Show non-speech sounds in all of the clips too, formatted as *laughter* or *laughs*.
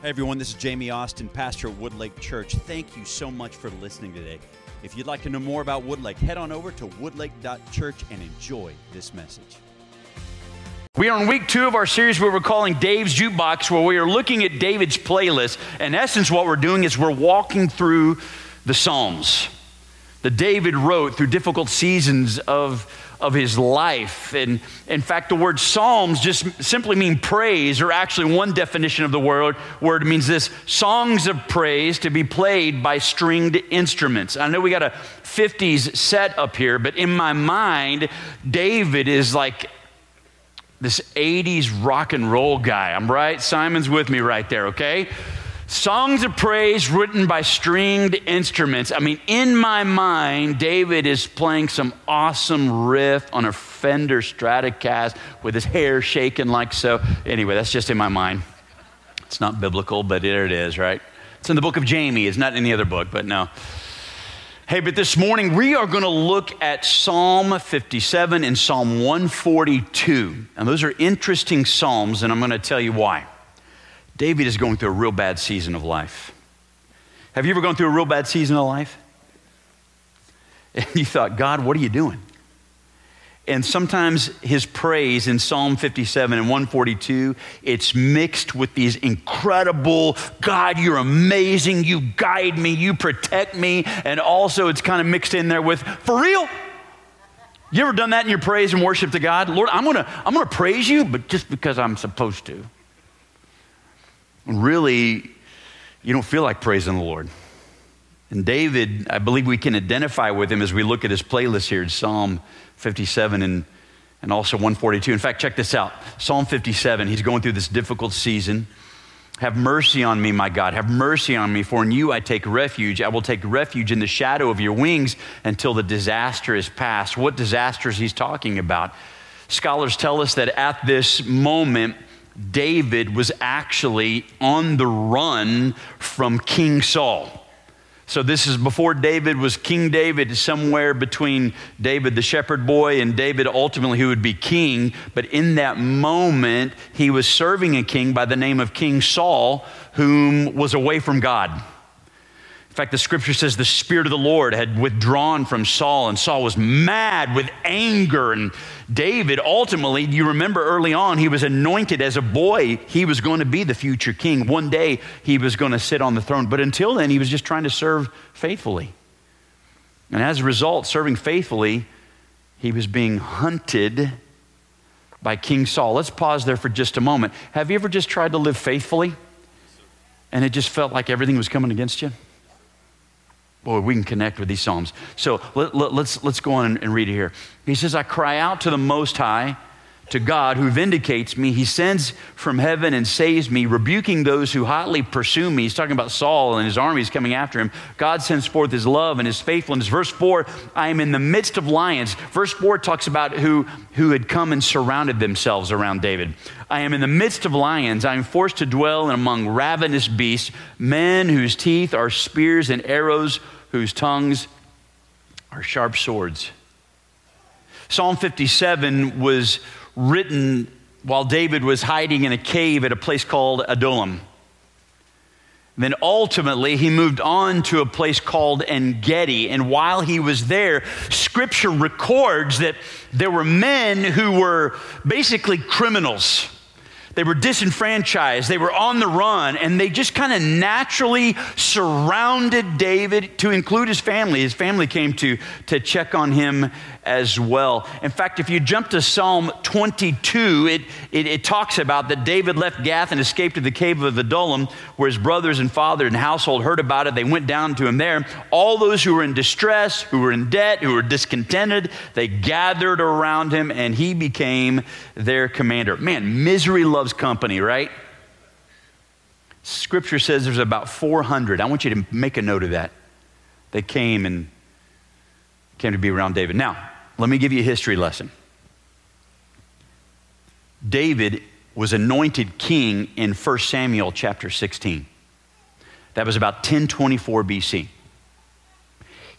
Hey everyone, this is Jamie Austin, pastor at Woodlake Church. Thank you so much for listening today. If you'd like to know more about Woodlake, head on over to woodlake.church and enjoy this message. We are in week two of our series where we're calling Dave's Jukebox, where we are looking at David's playlist. In essence, what we're doing is we're walking through the Psalms that David wrote through difficult seasons of of his life. And in fact, the word Psalms just simply mean praise, or actually, one definition of the word, word means this songs of praise to be played by stringed instruments. I know we got a 50s set up here, but in my mind, David is like this 80s rock and roll guy. I'm right. Simon's with me right there, okay? Songs of praise written by stringed instruments. I mean, in my mind, David is playing some awesome riff on a Fender Stratocaster with his hair shaking like so. Anyway, that's just in my mind. It's not biblical, but there it is, right? It's in the book of Jamie. It's not in any other book, but no. Hey, but this morning we are going to look at Psalm 57 and Psalm 142. And those are interesting Psalms, and I'm going to tell you why. David is going through a real bad season of life. Have you ever gone through a real bad season of life? And you thought, God, what are you doing? And sometimes his praise in Psalm 57 and 142, it's mixed with these incredible, God, you're amazing, you guide me, you protect me. And also it's kind of mixed in there with, for real? You ever done that in your praise and worship to God? Lord, I'm gonna, I'm gonna praise you, but just because I'm supposed to really, you don't feel like praising the Lord. And David, I believe we can identify with him as we look at his playlist here in Psalm 57 and, and also 142. In fact, check this out Psalm 57, he's going through this difficult season. Have mercy on me, my God. Have mercy on me, for in you I take refuge. I will take refuge in the shadow of your wings until the disaster is past. What disasters he's talking about? Scholars tell us that at this moment, David was actually on the run from King Saul. So, this is before David was King David, somewhere between David the shepherd boy and David ultimately who would be king. But in that moment, he was serving a king by the name of King Saul, whom was away from God fact, the scripture says the Spirit of the Lord had withdrawn from Saul, and Saul was mad with anger. And David, ultimately, you remember early on, he was anointed as a boy. He was going to be the future king. One day, he was going to sit on the throne. But until then, he was just trying to serve faithfully. And as a result, serving faithfully, he was being hunted by King Saul. Let's pause there for just a moment. Have you ever just tried to live faithfully and it just felt like everything was coming against you? Boy, we can connect with these Psalms. So let, us let, let's, let's go on and read it here. He says, I cry out to the Most High, to God who vindicates me. He sends from heaven and saves me, rebuking those who hotly pursue me. He's talking about Saul and his armies coming after him. God sends forth his love and his faithfulness. Verse 4, I am in the midst of lions. Verse 4 talks about who, who had come and surrounded themselves around David. I am in the midst of lions. I am forced to dwell among ravenous beasts, men whose teeth are spears and arrows whose tongues are sharp swords. Psalm 57 was written while David was hiding in a cave at a place called Adullam. Then ultimately, he moved on to a place called En Gedi. And while he was there, scripture records that there were men who were basically criminals they were disenfranchised. They were on the run, and they just kind of naturally surrounded David to include his family. His family came to, to check on him as well. In fact, if you jump to Psalm 22, it, it, it, talks about that David left Gath and escaped to the cave of Adullam, where his brothers and father and household heard about it. They went down to him there. All those who were in distress, who were in debt, who were discontented, they gathered around him, and he became their commander. Man, misery loves company, right? Scripture says there's about 400. I want you to make a note of that. They came and came to be around David. Now, let me give you a history lesson. David was anointed king in 1 Samuel chapter 16. That was about 1024 BC.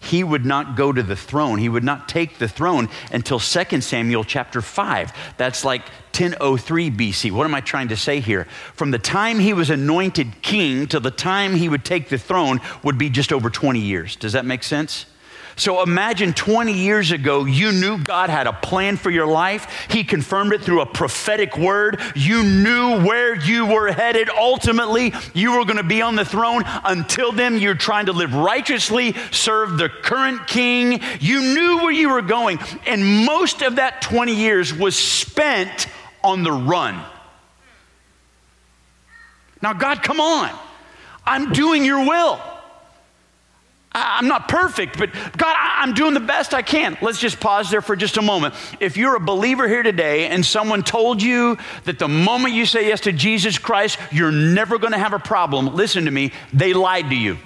he would not go to the throne. He would not take the throne until 2 Samuel chapter 5. That's like 1003 BC. What am I trying to say here? From the time he was anointed king to the time he would take the throne would be just over 20 years. Does that make sense? So imagine 20 years ago, you knew God had a plan for your life. He confirmed it through a prophetic word. You knew where you were headed. Ultimately, you were going to be on the throne. Until then, you're trying to live righteously, serve the current king. You knew where you were going. And most of that 20 years was spent on the run. Now, God, come on. I'm doing your will. I'm not perfect, but God, I'm doing the best I can. Let's just pause there for just a moment. If you're a believer here today and someone told you that the moment you say yes to Jesus Christ, you're never going to have a problem, listen to me, they lied to you.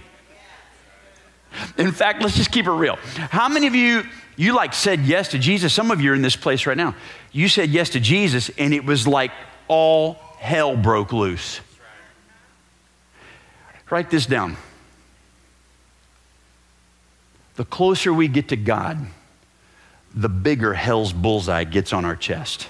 In fact, let's just keep it real. How many of you, you like said yes to Jesus? Some of you are in this place right now. You said yes to Jesus, and it was like all hell broke loose. Write this down the closer we get to God, the bigger hell's bullseye gets on our chest.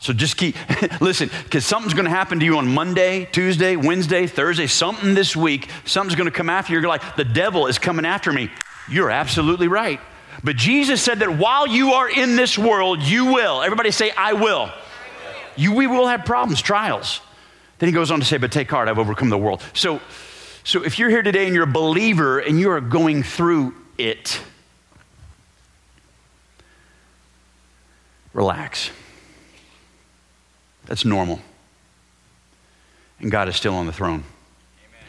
So just keep, *laughs* listen, because something's going to happen to you on Monday, Tuesday, Wednesday, Thursday, something this week, something's going to come after you. You're like, the devil is coming after me. You're absolutely right. But Jesus said that while you are in this world, you will. Everybody say, I will. You, we will have problems, trials. Then he goes on to say, but take heart, I've overcome the world. So, so if you're here today and you're a believer and you are going through it, relax. That's normal. And God is still on the throne. Amen.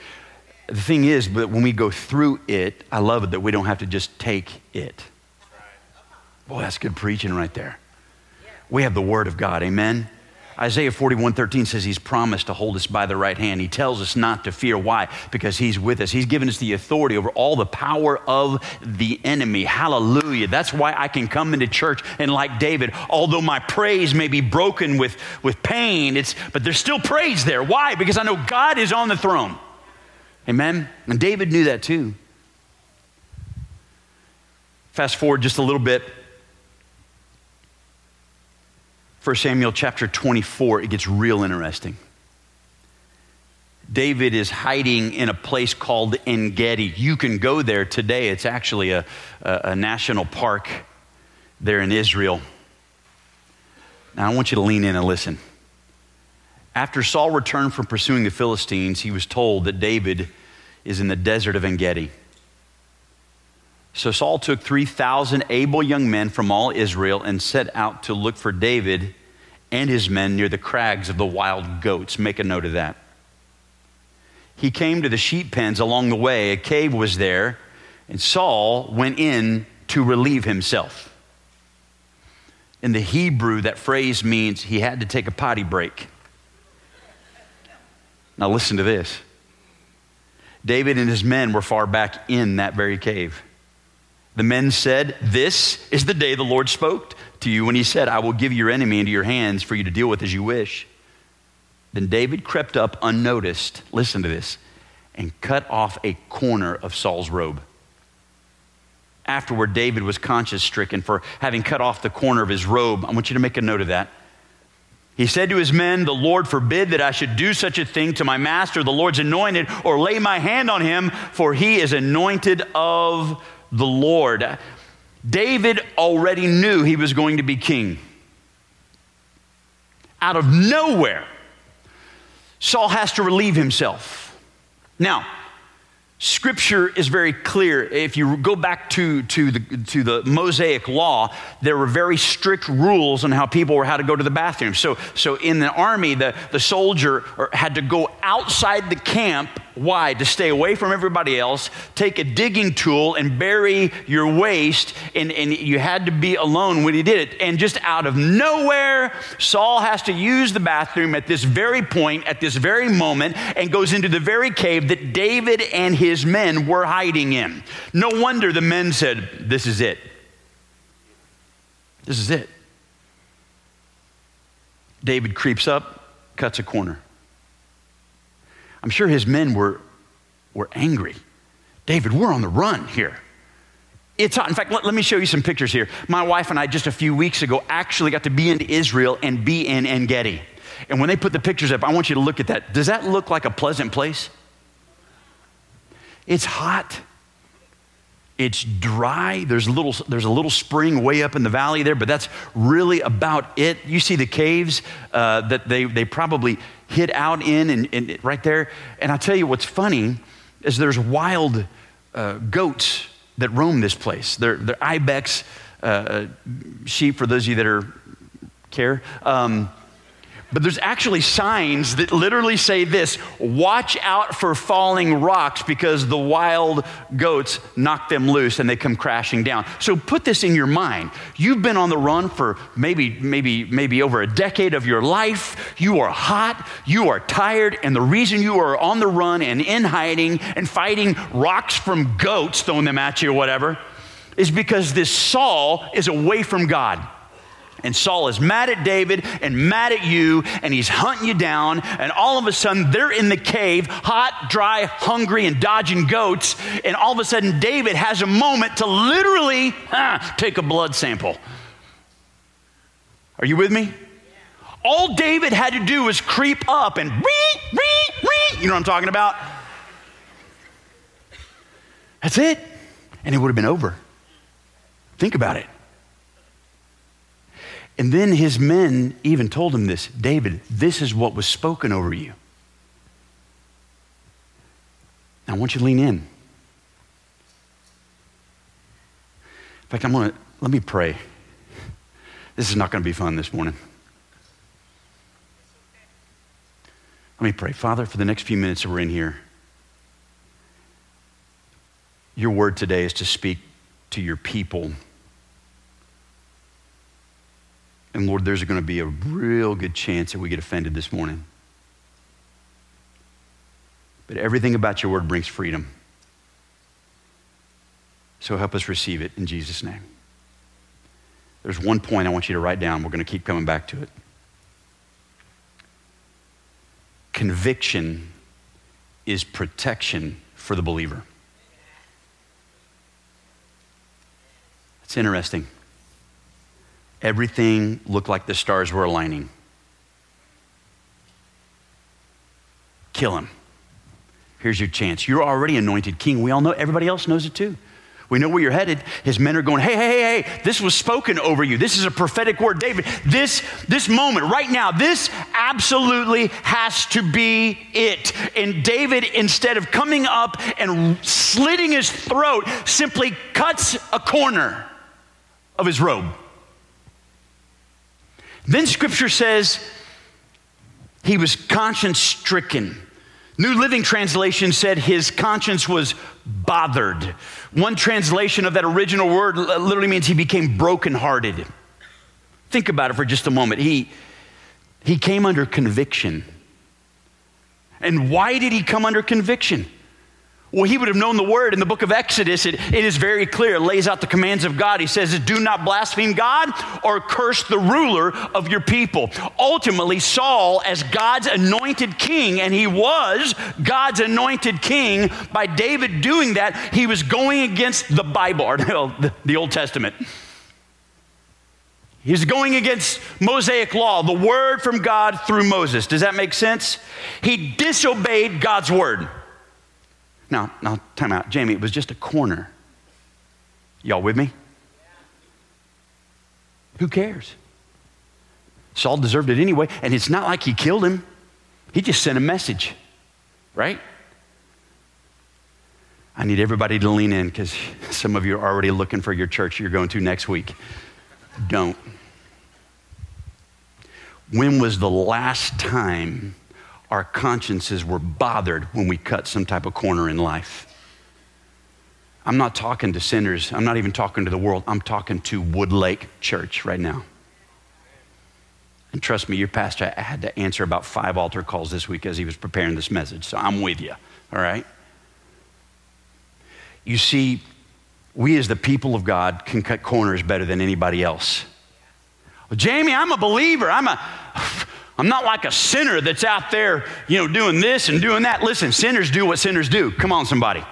The thing is, but when we go through it, I love it that we don't have to just take it. Boy, that's good preaching right there. We have the Word of God. Amen. Isaiah 41 13 says he's promised to hold us by the right hand. He tells us not to fear. Why? Because he's with us. He's given us the authority over all the power of the enemy. Hallelujah. That's why I can come into church and, like David, although my praise may be broken with, with pain, it's, but there's still praise there. Why? Because I know God is on the throne. Amen? And David knew that too. Fast forward just a little bit 1 Samuel chapter 24, it gets real interesting. David is hiding in a place called En Gedi. You can go there today. It's actually a, a, a, national park there in Israel. Now, I want you to lean in and listen. After Saul returned from pursuing the Philistines, he was told that David is in the desert of En Gedi. So Saul took 3,000 able young men from all Israel and set out to look for David and his men near the crags of the wild goats. Make a note of that. He came to the sheep pens along the way. A cave was there, and Saul went in to relieve himself. In the Hebrew, that phrase means he had to take a potty break. Now, listen to this David and his men were far back in that very cave. The men said, This is the day the Lord spoke to you when he said, I will give your enemy into your hands for you to deal with as you wish. Then David crept up unnoticed, listen to this, and cut off a corner of Saul's robe. Afterward, David was conscience stricken for having cut off the corner of his robe. I want you to make a note of that. He said to his men, The Lord forbid that I should do such a thing to my master, the Lord's anointed, or lay my hand on him, for he is anointed of the Lord. David already knew he was going to be king. Out of nowhere, Saul has to relieve himself. Now, Scripture is very clear. If you go back to, to, the, to the Mosaic law, there were very strict rules on how people were how to go to the bathroom. So, so in the army, the, the soldier had to go outside the camp why? To stay away from everybody else, take a digging tool and bury your waste, and, and you had to be alone when he did it. And just out of nowhere, Saul has to use the bathroom at this very point, at this very moment, and goes into the very cave that David and his men were hiding in. No wonder the men said, This is it. This is it. David creeps up, cuts a corner. I'm sure his men were, were angry. David, we're on the run here. It's hot. In fact, let, let, me show you some pictures here. My wife and I, just a few weeks ago, actually got to be in Israel and be in En Gedi. And when they put the pictures up, I want you to look at that. Does that look like a pleasant place? It's hot. It's dry. There's a, little, there's a little spring way up in the valley there, but that's really about it. You see the caves uh, that they, they probably hid out in and, and, right there. And I tell you what's funny is there's wild uh, goats that roam this place. They're, they're ibex uh, sheep, for those of you that are care. Um, but there's actually signs that literally say this watch out for falling rocks because the wild goats knock them loose and they come crashing down. So put this in your mind. You've been on the run for maybe, maybe, maybe over a decade of your life. You are hot, you are tired, and the reason you are on the run and in hiding and fighting rocks from goats, throwing them at you or whatever, is because this Saul is away from God. And Saul is mad at David and mad at you, and he's hunting you down. And all of a sudden, they're in the cave, hot, dry, hungry, and dodging goats. And all of a sudden, David has a moment to literally take a blood sample. Are you with me? All David had to do was creep up and ree, ree, ree. You know what I'm talking about? That's it. And it would have been over. Think about it. And then his men even told him this David, this is what was spoken over you. Now, I want you to lean in. In fact, I'm going to, let me pray. This is not going to be fun this morning. Let me pray. Father, for the next few minutes that we're in here, your word today is to speak to your people. And Lord, there's going to be a real good chance that we get offended this morning. But everything about your word brings freedom. So help us receive it in Jesus' name. There's one point I want you to write down. We're going to keep coming back to it. Conviction is protection for the believer. It's interesting everything looked like the stars were aligning. Kill him. Here's your chance. You're already anointed king. We all know, everybody else knows it too. We know where you're headed. His men are going, hey, hey, hey, hey, this was spoken over you. This is a prophetic word. David, this, this moment right now, this absolutely has to be it. And David, instead of coming up and slitting his throat, simply cuts a corner of his robe. Then scripture says he was conscience stricken. New Living Translation said his conscience was bothered. One translation of that original word literally means he became brokenhearted. Think about it for just a moment. He, he came under conviction. And why did he come under conviction? Well, he would have known the word in the book of Exodus. It, it is very clear, it lays out the commands of God. He says, Do not blaspheme God or curse the ruler of your people. Ultimately, Saul, as God's anointed king, and he was God's anointed king, by David doing that, he was going against the Bible, or *laughs* the Old Testament. He's going against Mosaic law, the word from God through Moses. Does that make sense? He disobeyed God's word. Now, now, time out. Jamie, it was just a corner. Y'all with me? Who cares? Saul deserved it anyway, and it's not like he killed him. He just sent a message, right? I need everybody to lean in because some of you are already looking for your church you're going to next week. Don't. When was the last time our consciences were bothered when we cut some type of corner in life. I'm not talking to sinners. I'm not even talking to the world. I'm talking to Woodlake Church right now. And trust me, your pastor had to answer about five altar calls this week as he was preparing this message. So I'm with you, all right? You see, we as the people of God can cut corners better than anybody else. Well, Jamie, I'm a believer. I'm a I'm not like a sinner that's out there, you know, doing this and doing that. Listen, sinners do what sinners do. Come on, somebody.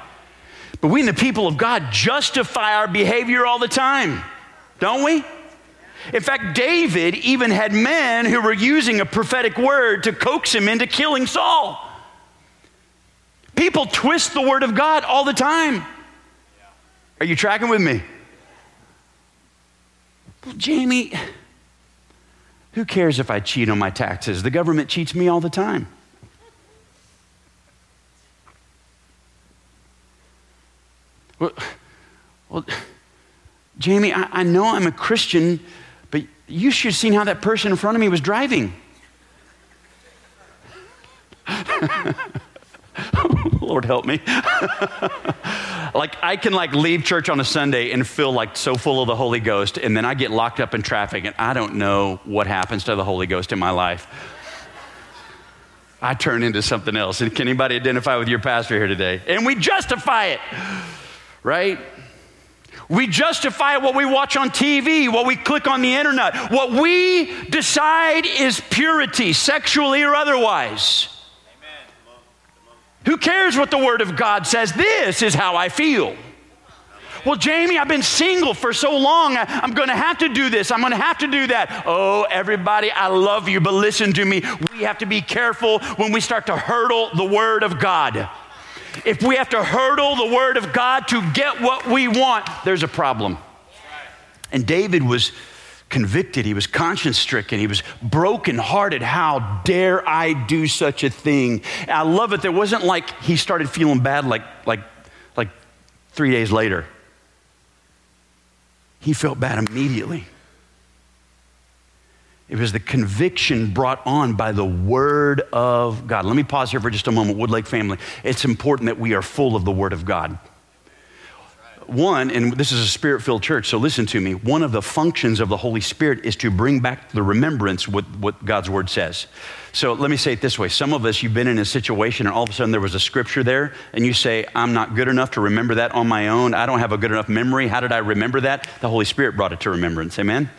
But we, the people of God, justify our behavior all the time, don't we? In fact, David even had men who were using a prophetic word to coax him into killing Saul. People twist the word of God all the time. Are you tracking with me? Well, Jamie, who cares if I cheat on my taxes? The government cheats me all the time. Well, well Jamie, I, I know I'm a Christian, but you should have seen how that person in front of me was driving. *laughs* *laughs* Lord help me. *laughs* like I can like leave church on a Sunday and feel like so full of the Holy Ghost and then I get locked up in traffic and I don't know what happens to the Holy Ghost in my life. I turn into something else. And can anybody identify with your pastor here today? And we justify it. Right? We justify what we watch on TV, what we click on the internet, what we decide is purity, sexually or otherwise. Who cares what the Word of God says? This is how I feel. Well, Jamie, I've been single for so long. I, am going to have to do this. I'm going to have to do that. Oh, everybody, I love you, but listen to me. We have to be careful when we start to hurdle the Word of God. If we have to hurdle the Word of God to get what we want, there's a problem. And David was convicted, he was conscience stricken, he was brokenhearted. How dare I do such a thing? And I love it. There wasn't like he started feeling bad like, like, like three days later. He felt bad immediately. It was the conviction brought on by the Word of God. Let me pause here for just a moment, Woodlake family. It's important that we are full of the Word of God one, and this is a spirit filled church, so listen to me. One of the functions of the Holy Spirit is to bring back the remembrance what, what God's word says. So let me say it this way. Some of us, you've been in a situation and all of a sudden there was a scripture there, and you say, I'm not good enough to remember that on my own. I don't have a good enough memory. How did I remember that? The Holy Spirit brought it to remembrance. Amen?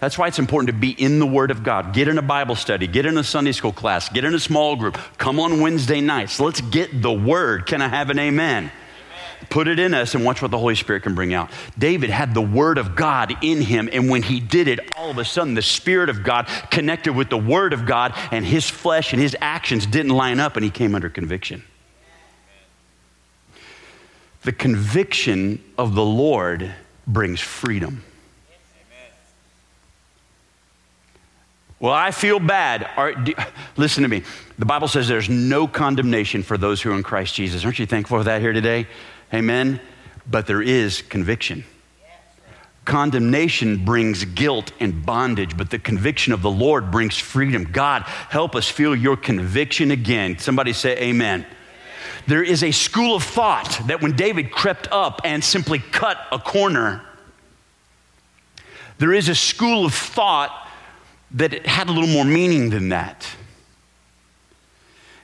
That's why it's important to be in the Word of God. Get in a Bible study, get in a Sunday school class, get in a small group, come on Wednesday nights. Let's get the Word. Can I have an amen? Put it in us and watch what the Holy Spirit can bring out. David had the Word of God in him, and when he did it, all of a sudden the Spirit of God connected with the Word of God, and his flesh and his actions didn't line up, and he came under conviction. The conviction of the Lord brings freedom. Well, I feel bad. do, listen to me. The Bible says there's no condemnation for those who are in Christ Jesus. Aren't you thankful for that here today? Amen? But there is conviction. Condemnation brings guilt and bondage, but the conviction of the Lord brings freedom. God, help us feel your conviction again. Somebody say, Amen. There is a school of thought that when David crept up and simply cut a corner, there is a school of thought that had a little more meaning than that.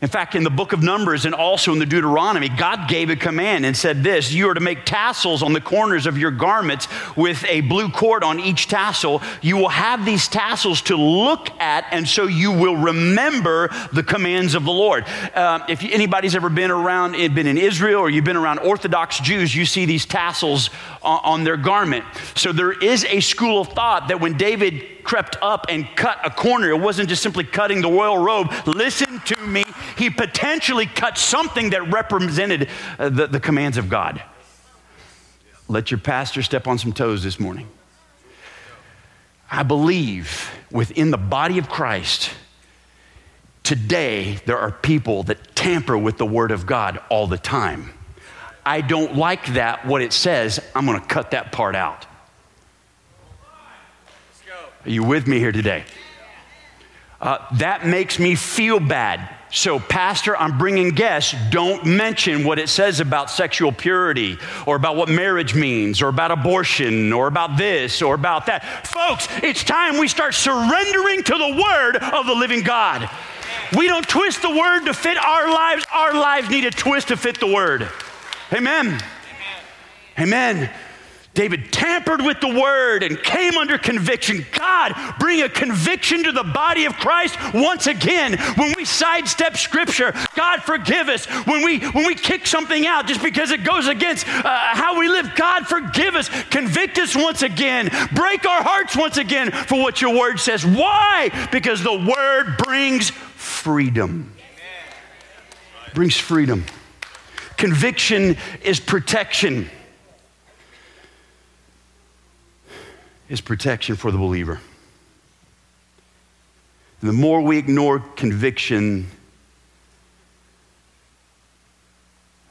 In fact, in the book of Numbers and also in the Deuteronomy, God gave a command and said this You are to make tassels on the corners of your garments with a blue cord on each tassel. You will have these tassels to look at, and so you will remember the commands of the Lord. Uh, if anybody's ever been around, been in Israel, or you've been around Orthodox Jews, you see these tassels on, their garment. So there is a school of thought that when David crept up and cut a corner. It wasn't just simply cutting the royal robe. Listen to me. He potentially cut something that represented uh, the, the commands of God. Let your pastor step on some toes this morning. I believe within the body of Christ, today there are people that tamper with the Word of God all the time. I don't like that, what it says. I'm going to cut that part out. Are you with me here today? Uh, that makes me feel bad. So, Pastor, I'm bringing guests. Don't mention what it says about sexual purity or about what marriage means or about abortion or about this or about that. Folks, it's time we start surrendering to the word of the living God. We don't twist the word to fit our lives, our lives need a twist to fit the word. Amen. Amen. Amen. David tampered with the word and came under conviction. God, bring a conviction to the body of Christ once again. When we sidestep scripture, God forgive us. When we when we kick something out just because it goes against uh, how we live, God forgive us. Convict us once again. Break our hearts once again for what your word says. Why? Because the word brings freedom. Brings freedom. Conviction is protection. is protection for the believer. The more we ignore conviction,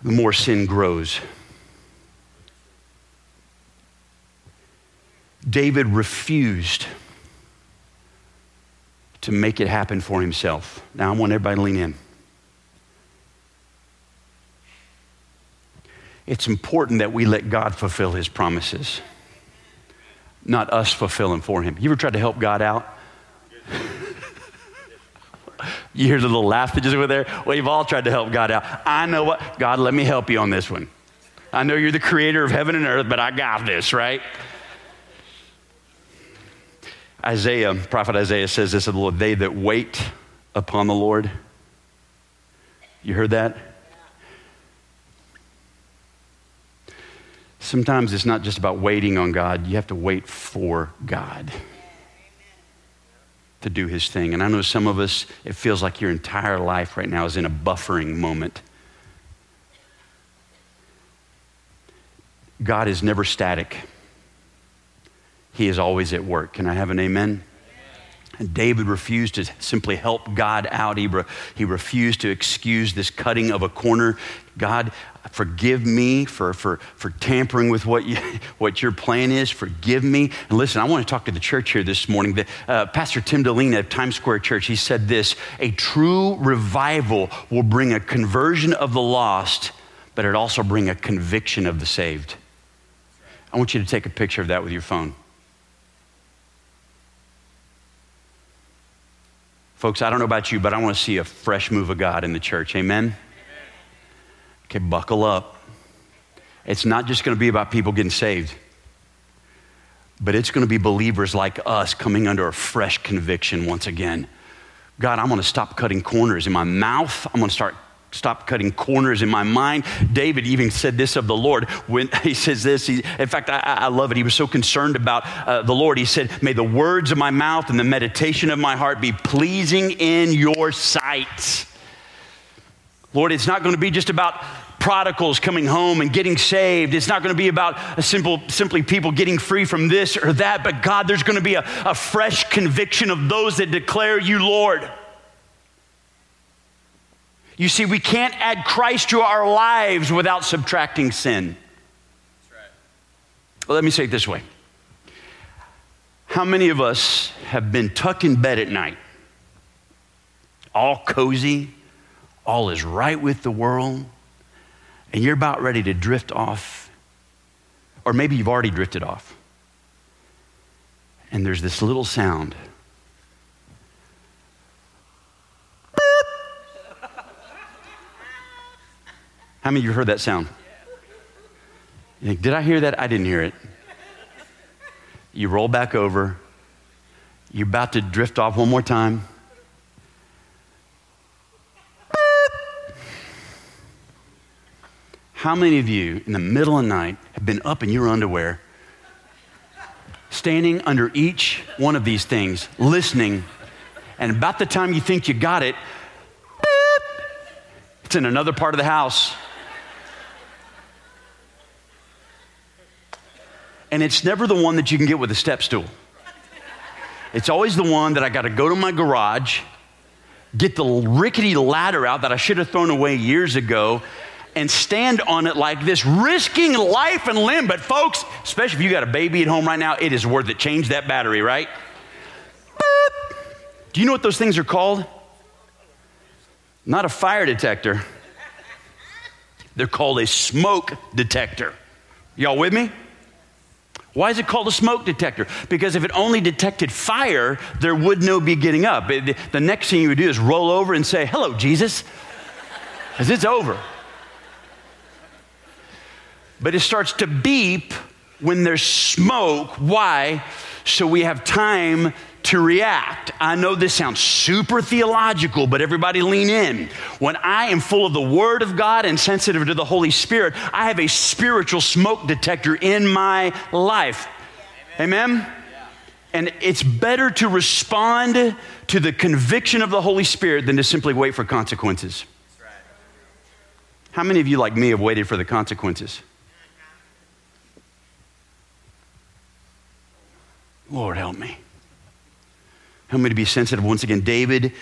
the more sin grows. David refused to make it happen for himself. Now, I want everybody to lean in. It's important that we let God fulfill his promises not us fulfilling for him. You ever tried to help God out? *laughs* you hear the little laugh that just went there? We've all tried to help God out. I know what, God, let me help you on this one. I know you're the creator of heaven and earth, but I got this, right? Isaiah, prophet Isaiah says this of the Lord, they that wait upon the Lord. You heard that? Sometimes it's not just about waiting on God, you have to wait for God to do his thing. And I know some of us, it feels like your entire life right now is in a buffering moment. God is never static, He is always at work. Can I have an amen? And David refused to simply help God out. He, he refused to excuse this cutting of a corner. God, forgive me for, for, for tampering with what, you, *laughs* what your plan is. Forgive me. And listen, I want to talk to the church here this morning. The, uh, Pastor Tim Dilena of Times Square Church, he said this A true revival will bring a conversion of the lost, but it also bring a conviction of the saved. I want you to take a picture of that with your phone. Folks, I don't know about you, but I want to see a fresh move of God in the church. Amen? Okay, buckle up. It's not just going to be about people getting saved, but it's going to be believers like us coming under a fresh conviction once again. God, I'm going to stop cutting corners in my mouth. I'm going to start stop cutting corners in my mind. David even said this of the Lord when *laughs* he says this. He, in fact, I, I, love it. He was so concerned about uh, the Lord. He said, May the words of my mouth and the meditation of my heart be pleasing in your sight. Lord, it's not going to be just about prodigals coming home and getting saved. It's not going to be about simple, simply people getting free from this or that, but God, there's going to be a, a fresh conviction of those that declare you Lord. You see, we can't add Christ to our lives without subtracting sin. Right. Well, let me say it this way How many of us have been tucked in bed at night, all cozy, all is right with the world, and you're about ready to drift off, or maybe you've already drifted off, and there's this little sound. How many of you heard that sound? You think, did I hear that? I didn't hear it. You roll back over. You're about to drift off one more time. How many of you in the middle of the night have been up in your underwear, standing under each one of these things, listening, and about the time you think you got it, it's in another part of the house. And it's never the one that you can get with a step stool. It's always the one that I got to go to my garage, get the rickety ladder out that I should have thrown away years ago, and stand on it like this, risking life and limb. But, folks, especially if you got a baby at home right now, it is worth it. Change that battery, right? Boop. Do you know what those things are called? Not a fire detector, they're called a smoke detector. Y'all with me? Why is it called a smoke detector? Because if it only detected fire, there would no be getting up. It, the next thing you would do is roll over and say, Hello, Jesus, because it's over but it starts to beep when there's smoke. Why? So we have time to react. I know this sounds super theological, but everybody lean in. When I am full of the Word of God and sensitive to the Holy Spirit, I have a spiritual smoke detector in my life. Amen? Amen? And it's better to respond to the conviction of the Holy Spirit than to simply wait for consequences. How many of you, like me, have waited for the consequences? Lord, help me. Help me to be sensitive. Once again, David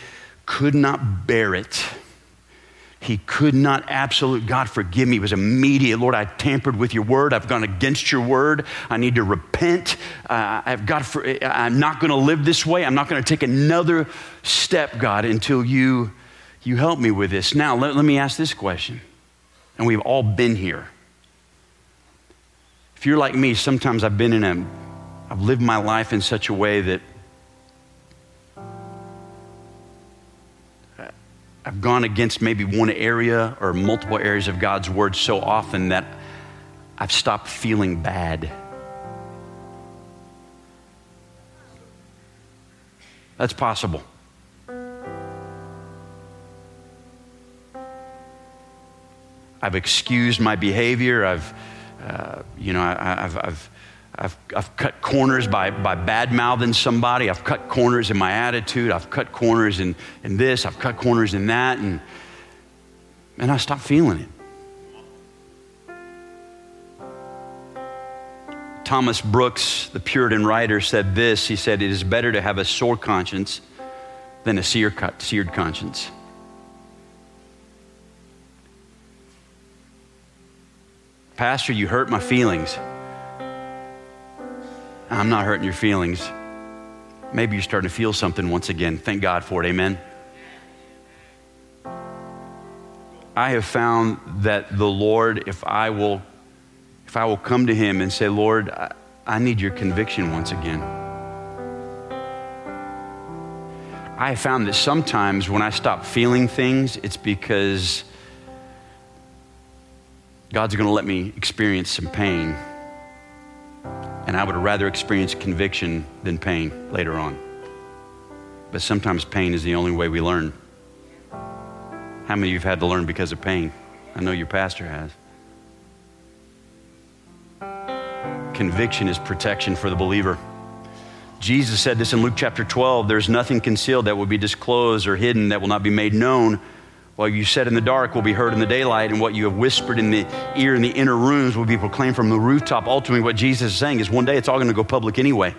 could not bear it. He could not absolute, God forgive me. It was immediate. Lord, I tampered with your word. I've gone against your word. I need to repent. Uh, I've got for, I'm not going to live this way. I'm not going to take another step, God, until you, you help me with this. Now, let, let me ask this question. And we've all been here. If you're like me, sometimes I've been in a, I've lived my life in such a way that I've gone against maybe one area or multiple areas of God's word so often that I've stopped feeling bad. That's possible. I've excused my behavior. I've, uh, you know, I, I've, I've, I've I've cut corners by, by bad mouthing somebody. I've cut corners in my attitude. I've cut corners in, in this. I've cut corners in that. And, and I stopped feeling it. Thomas Brooks, the Puritan writer, said this. He said, It is better to have a sore conscience than a seared conscience. Pastor, you hurt my feelings. I'm not hurting your feelings. Maybe you're starting to feel something once again. Thank God for it. Amen. I have found that the Lord, if I will, if I will come to Him and say, Lord, I, I need your conviction once again. I have found that sometimes when I stop feeling things, it's because God's going to let me experience some pain. And I would rather experience conviction than pain later on. But sometimes pain is the only way we learn. How many of you have had to learn because of pain? I know your pastor has. Conviction is protection for the believer. Jesus said this in Luke chapter 12 there's nothing concealed that will be disclosed or hidden that will not be made known what you said in the dark will be heard in the daylight, and what you have whispered in the ear in the inner rooms will be proclaimed from the rooftop. Ultimately, what Jesus is saying is one day it's all going to go public anyway.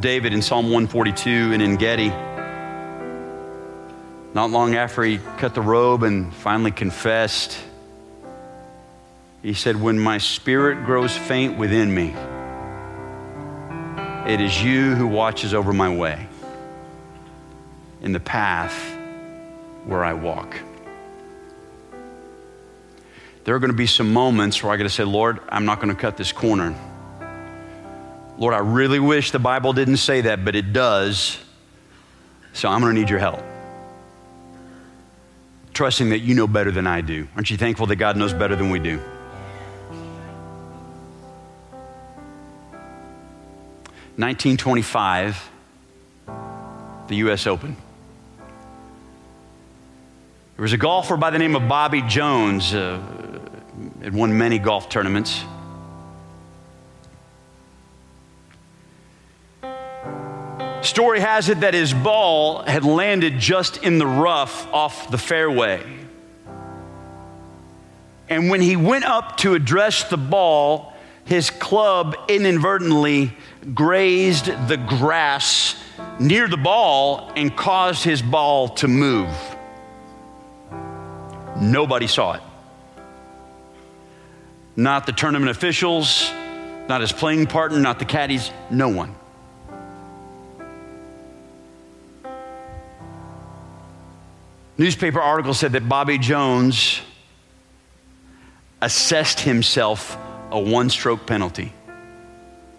David in Psalm 142 and En Gedi, not long after he cut the robe and finally confessed, he said, When my spirit grows faint within me, it is you who watches over my way in the path where I walk. There are going to be some moments where I got to say, Lord, I'm not going to cut this corner. Lord, I really wish the Bible didn't say that, but it does. So I'm going to need your help. Trusting that you know better than I do. Aren't you thankful that God knows better than we do? 1925, the U.S. Open. There was a golfer by the name of Bobby Jones, uh, had won many golf tournaments. Story has it that his ball had landed just in the rough off the fairway. And when he went up to address the ball, his club inadvertently grazed the grass near the ball and caused his ball to move. Nobody saw it. Not the tournament officials, not his playing partner, not the caddies, no one. Newspaper article said that Bobby Jones assessed himself a one stroke penalty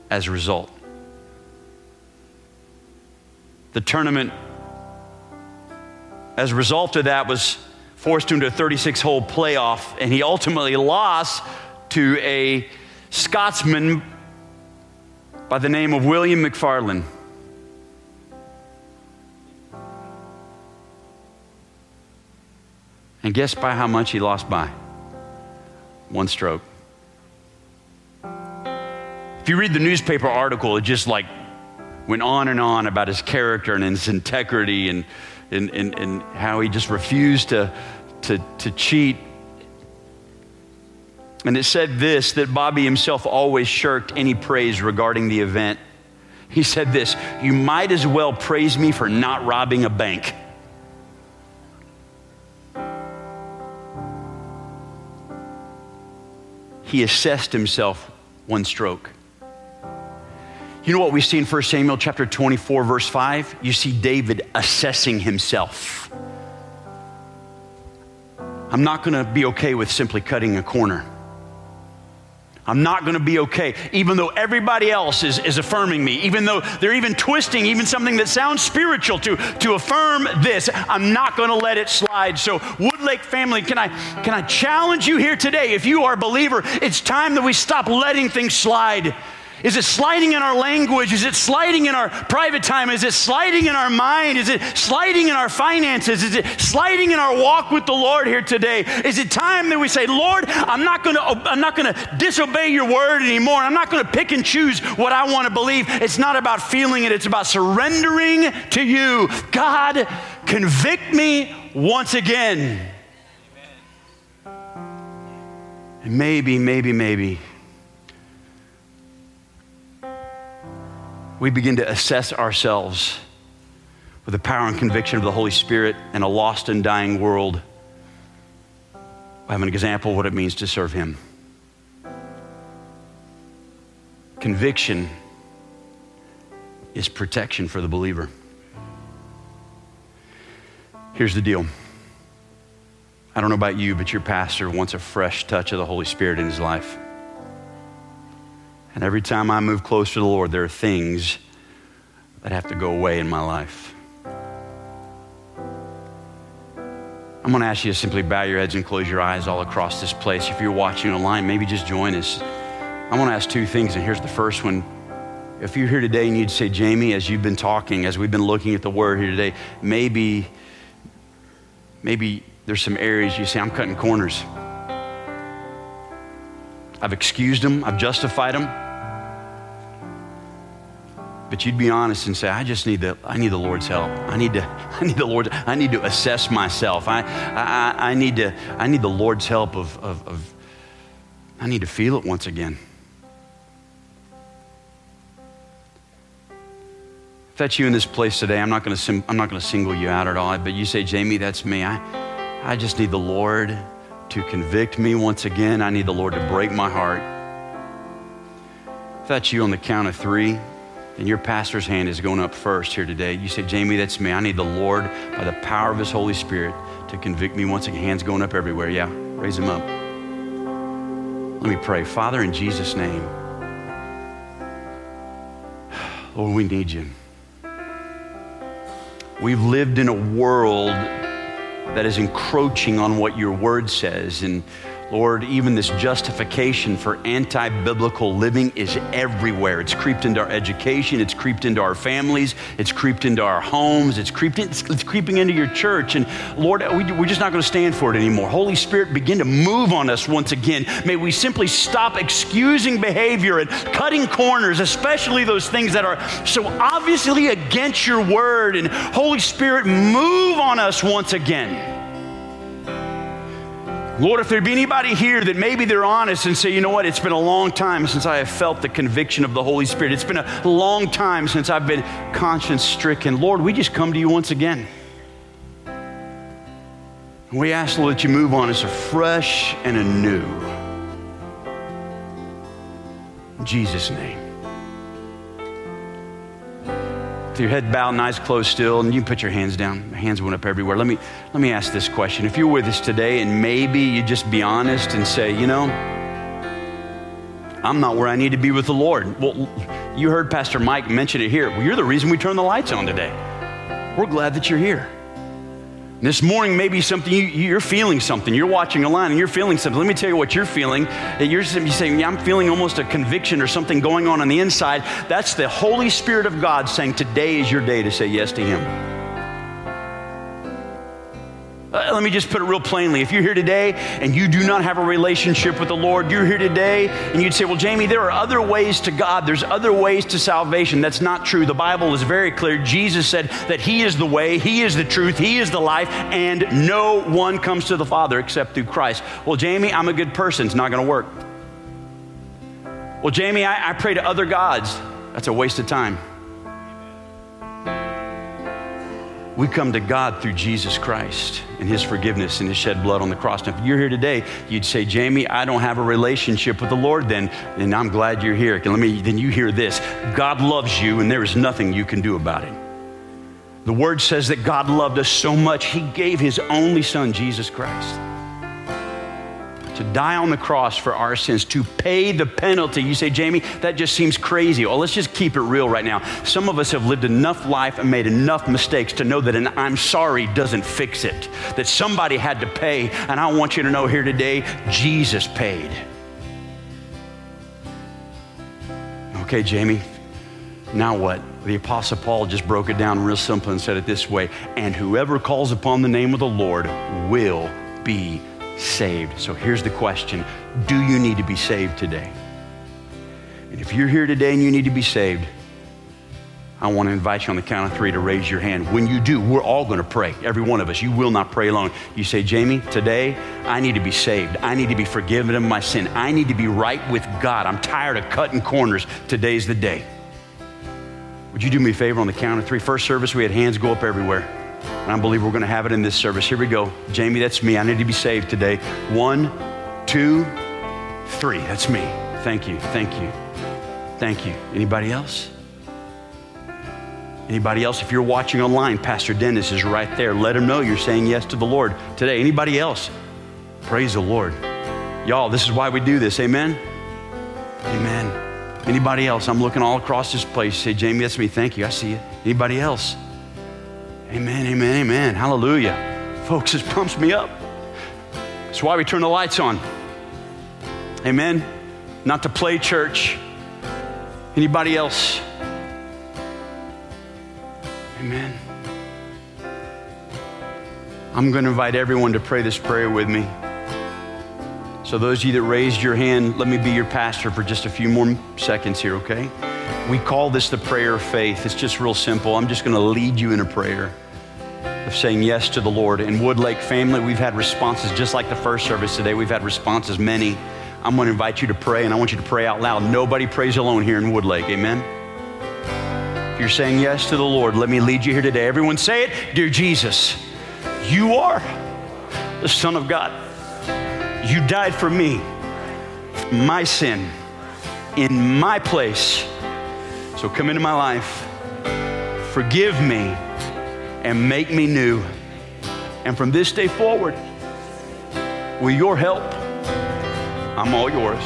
as a result. The tournament, as a result of that, was forced into a 36 hole playoff, and he ultimately lost to a Scotsman by the name of William McFarlane. And guess by how much he lost by? One stroke. If you read the newspaper article, it just like went on and on about his character and his integrity and, and, and, and how he just refused to, to, to cheat. And it said this that Bobby himself always shirked any praise regarding the event. He said this You might as well praise me for not robbing a bank. he assessed himself one stroke. You know what we see in 1 Samuel chapter 24, verse 5? You see David assessing himself. I'm not going to be okay with simply cutting a corner. I'm not going to be okay, even though everybody else is, is affirming me, even though they're even twisting even something that sounds spiritual to, to affirm this. I'm not going to let it slide. So, Woodlake family, can I, can I challenge you here today? If you are a believer, it's time that we stop letting things slide. Is it sliding in our language? Is it sliding in our private time? Is it sliding in our mind? Is it sliding in our finances? Is it sliding in our walk with the Lord here today? Is it time that we say, Lord, I'm not going to I'm not going to disobey your word anymore. I'm not going to pick and choose what I want to believe. It's not about feeling it, it's about surrendering to you. God, convict me once again. And maybe, maybe, maybe we begin to assess ourselves with the power and conviction of the Holy Spirit in a lost and dying world. I have an example of what it means to serve Him. Conviction is protection for the believer. Here's the deal. I don't know about you, but your pastor wants a fresh touch of the Holy Spirit in his life. And every time I move closer to the Lord, there are things that have to go away in my life. I'm going to ask you to simply bow your heads and close your eyes all across this place. If you're watching online, maybe just join us. I want to ask two things, and here's the first one. If you're here today and you'd say, Jamie, as you've been talking, as we've been looking at the word here today, maybe, maybe there's some areas you say, I'm cutting corners. I've excused them, I've justified them. But you'd be honest and say, I just need the, I need the Lord's help. I need to, *laughs* I need the Lord, I need to assess myself. I, I, I need to, I need the Lord's help of, of, of, I need to feel it once again. If that's you in this place today, I'm not going to, I'm not going to single you out at all. But you say, Jamie, that's me. I, I just need the Lord to convict me once again. I need the Lord to break my heart. If that's you on the count of three, then your pastor's hand is going up first here today. You say, Jamie, that's me. I need the Lord, by the power of His Holy Spirit, to convict me once again. Hands going up everywhere. Yeah, raise them up. Let me pray. Father, in Jesus' name, Lord, we need you. We've lived in a world that is encroaching on what your word says. And Lord, even this justification for anti biblical living is everywhere. It's creeped into our education, it's creeped into our families, it's creeped into our homes, it's, creeped in, it's, it's creeping into your church. And Lord, we, we're just not going to stand for it anymore. Holy Spirit, begin to move on us once again. May we simply stop excusing behavior and cutting corners, especially those things that are so obviously against your word. And Holy Spirit, move on us once again. Lord, if there be anybody here that maybe they're honest and say, you know what, it's been a long time since I have felt the conviction of the Holy Spirit. It's been a long time since I've been conscience stricken. Lord, we just come to you once again. We ask, Lord, that you move on us afresh and anew. In Jesus' name. With your head bowed and eyes closed still, and you put your hands down. Hands went up everywhere. Let me, let me ask this question. If you're with us today and maybe you just be honest and say, you know, I'm not where I need to be with the Lord. Well, you heard Pastor Mike mention it here. Well, you're the reason we turned the lights on today. We're glad that you're here. This morning, maybe something you, you're feeling something. You're watching a line and you're feeling something. Let me tell you what you're feeling. You're saying, yeah, I'm feeling almost a conviction or something going on on the inside. That's the Holy Spirit of God saying, Today is your day to say yes to Him. Uh, let me just put it real plainly. If you're here today and you do not have a relationship with the Lord, you're here today and you'd say, Well, Jamie, there are other ways to God. There's other ways to salvation. That's not true. The Bible is very clear. Jesus said that He is the way, He is the truth, He is the life, and no one comes to the Father except through Christ. Well, Jamie, I'm a good person. It's not going to work. Well, Jamie, I, I pray to other gods. That's a waste of time. We come to God through Jesus Christ and His forgiveness and His shed blood on the cross. Now, if you're here today, you'd say, Jamie, I don't have a relationship with the Lord then, and I'm glad you're here. Let me, then you hear this God loves you, and there is nothing you can do about it. The Word says that God loved us so much, He gave His only Son, Jesus Christ to die on the cross for our sins, to pay the penalty. You say, Jamie, that just seems crazy. Well, let's just keep it real right now. Some of us have lived enough life and made enough mistakes to know that an I'm sorry doesn't fix it, that somebody had to pay. And I want you to know here today, Jesus paid. Okay, Jamie, now what? The Apostle Paul just broke it down real simple and said it this way And whoever calls upon the name of the Lord will be saved. So here's the question Do you need to be saved today? And if you're here today and you need to be saved, I want to invite you on the count of three to raise your hand. When you do, we're all going to pray. Every one of us. You will not pray alone. You say, Jamie, today I need to be saved. I need to be forgiven of my sin. I need to be right with God. I'm tired of cutting corners. Today's the day. Would you do me a favor on the count of three? First service, we had hands go up everywhere. And I believe we're going to have it in this service. Here we go. Jamie, that's me. I need to be saved today. One, two, three. That's me. Thank you. Thank you. Thank you. Anybody else? Anybody else? If you're watching online, Pastor Dennis is right there. Let him know you're saying yes to the Lord today. Anybody else? Praise the Lord. Y'all, this is why we do this. Amen? Amen. Anybody else? I'm looking all across this place. Say, Jamie, that's me. Thank you. I see you. Anybody else? Amen, amen, amen. Hallelujah. Folks, this pumps me up. That's why we turn the lights on. Amen. Not to play church. Anybody else? Amen. I'm going to invite everyone to pray this prayer with me. So, those of you that raised your hand, let me be your pastor for just a few more seconds here, okay? We call this the prayer of faith. It's just real simple. I'm just going to lead you in a prayer of saying yes to the Lord. In Woodlake family, we've had responses just like the first service today. We've had responses, many. I'm going to invite you to pray, and I want you to pray out loud. Nobody prays alone here in Woodlake. Amen. If you're saying yes to the Lord, let me lead you here today. Everyone say it. Dear Jesus, you are the Son of God. You died for me, my sin, in my place so come into my life, forgive me, and make me new. And from this day forward, with your help, I'm all yours.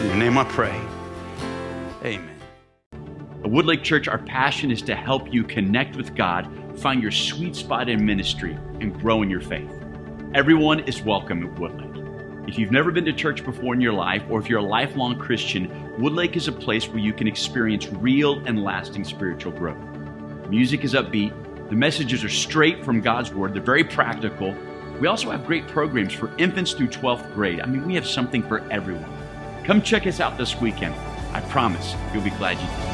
In your name I pray. Amen. At Woodlake Church, our passion is to help you connect with God, find your sweet spot in ministry, and grow in your faith. Everyone is welcome at Woodlake. If you've never been to church before in your life, or if you're a lifelong Christian, Woodlake is a place where you can experience real and lasting spiritual growth. Music is upbeat, the messages are straight from God's Word, they're very practical. We also have great programs for infants through 12th grade. I mean, we have something for everyone. Come check us out this weekend. I promise you'll be glad you did.